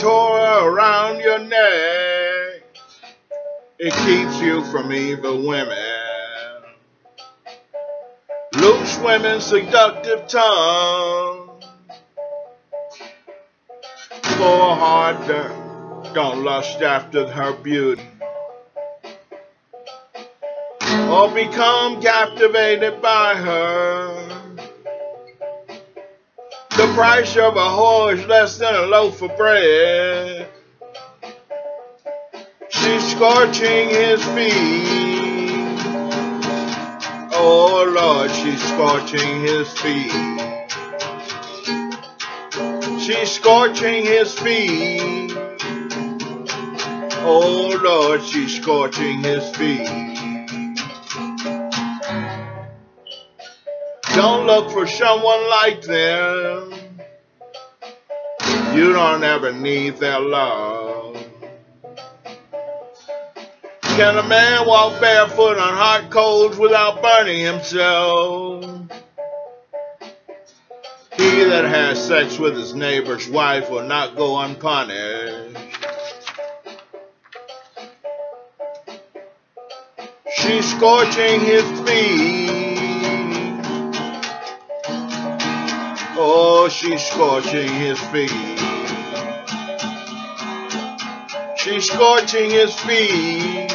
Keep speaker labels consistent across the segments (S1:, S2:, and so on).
S1: Torah around your neck. It keeps you from evil women. Loose women's seductive tongue. For hard dirt, uh, don't lust after her beauty. Or become captivated by her. The price of a whore is less than a loaf of bread. She's scorching his feet. Oh Lord, she's scorching his feet. She's scorching his feet. Oh Lord, she's scorching his feet. Don't look for someone like them. You don't ever need their love. Can a man walk barefoot on hot coals without burning himself? He that has sex with his neighbor's wife will not go unpunished. She's scorching his feet. Oh, she's scorching his feet. She's scorching his feet.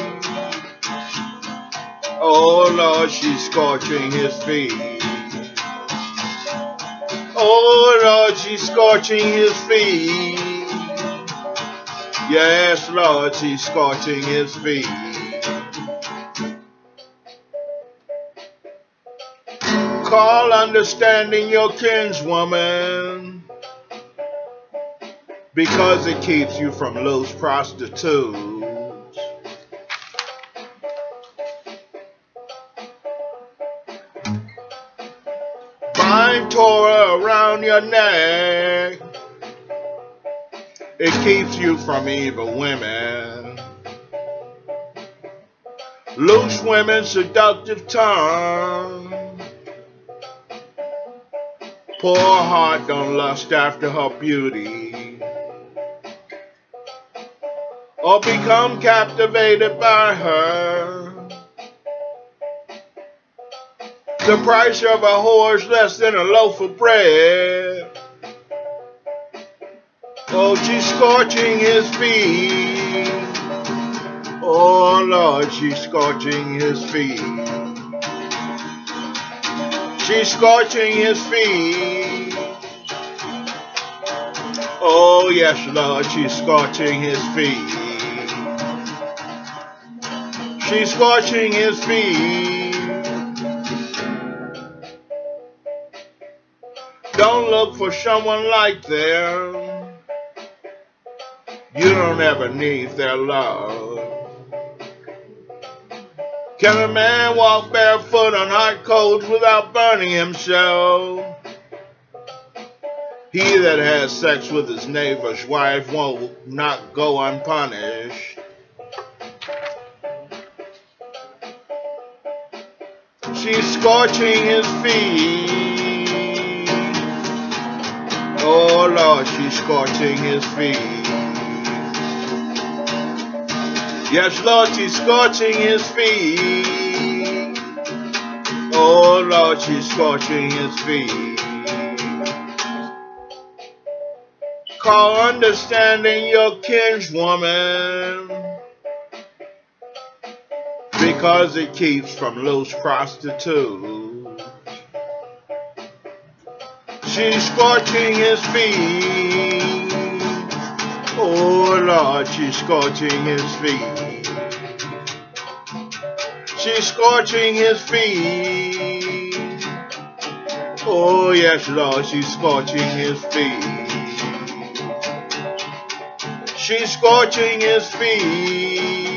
S1: Oh Lord, she's scorching his feet. Oh Lord, she's scorching his feet. Yes, Lord, she's scorching his feet. Call understanding your kinswoman because it keeps you from loose prostitutes. Bind Torah around your neck. It keeps you from evil women. Loose women's seductive tongue. Poor heart don't lust after her beauty. Or become captivated by her. The price of a horse less than a loaf of bread. Oh, she's scorching his feet. Oh Lord, she's scorching his feet. She's scorching his feet. Oh yes, Lord, she's scorching his feet. She's scorching his feet. Don't look for someone like them. You don't ever need their love. Can a man walk barefoot on hot coals without burning himself? He that has sex with his neighbor's wife not not go unpunished. She's scorching his feet. Oh Lord, she's scorching his feet. Yes, Lord, she's scorching his feet. Oh Lord, she's scorching his feet. Call understanding your kinswoman because it keeps from loose prostitutes. She's scorching his feet. Oh Lord, she's scorching his feet. She's scorching his feet. Oh yes, Lord, she's scorching his feet. She's scorching his feet.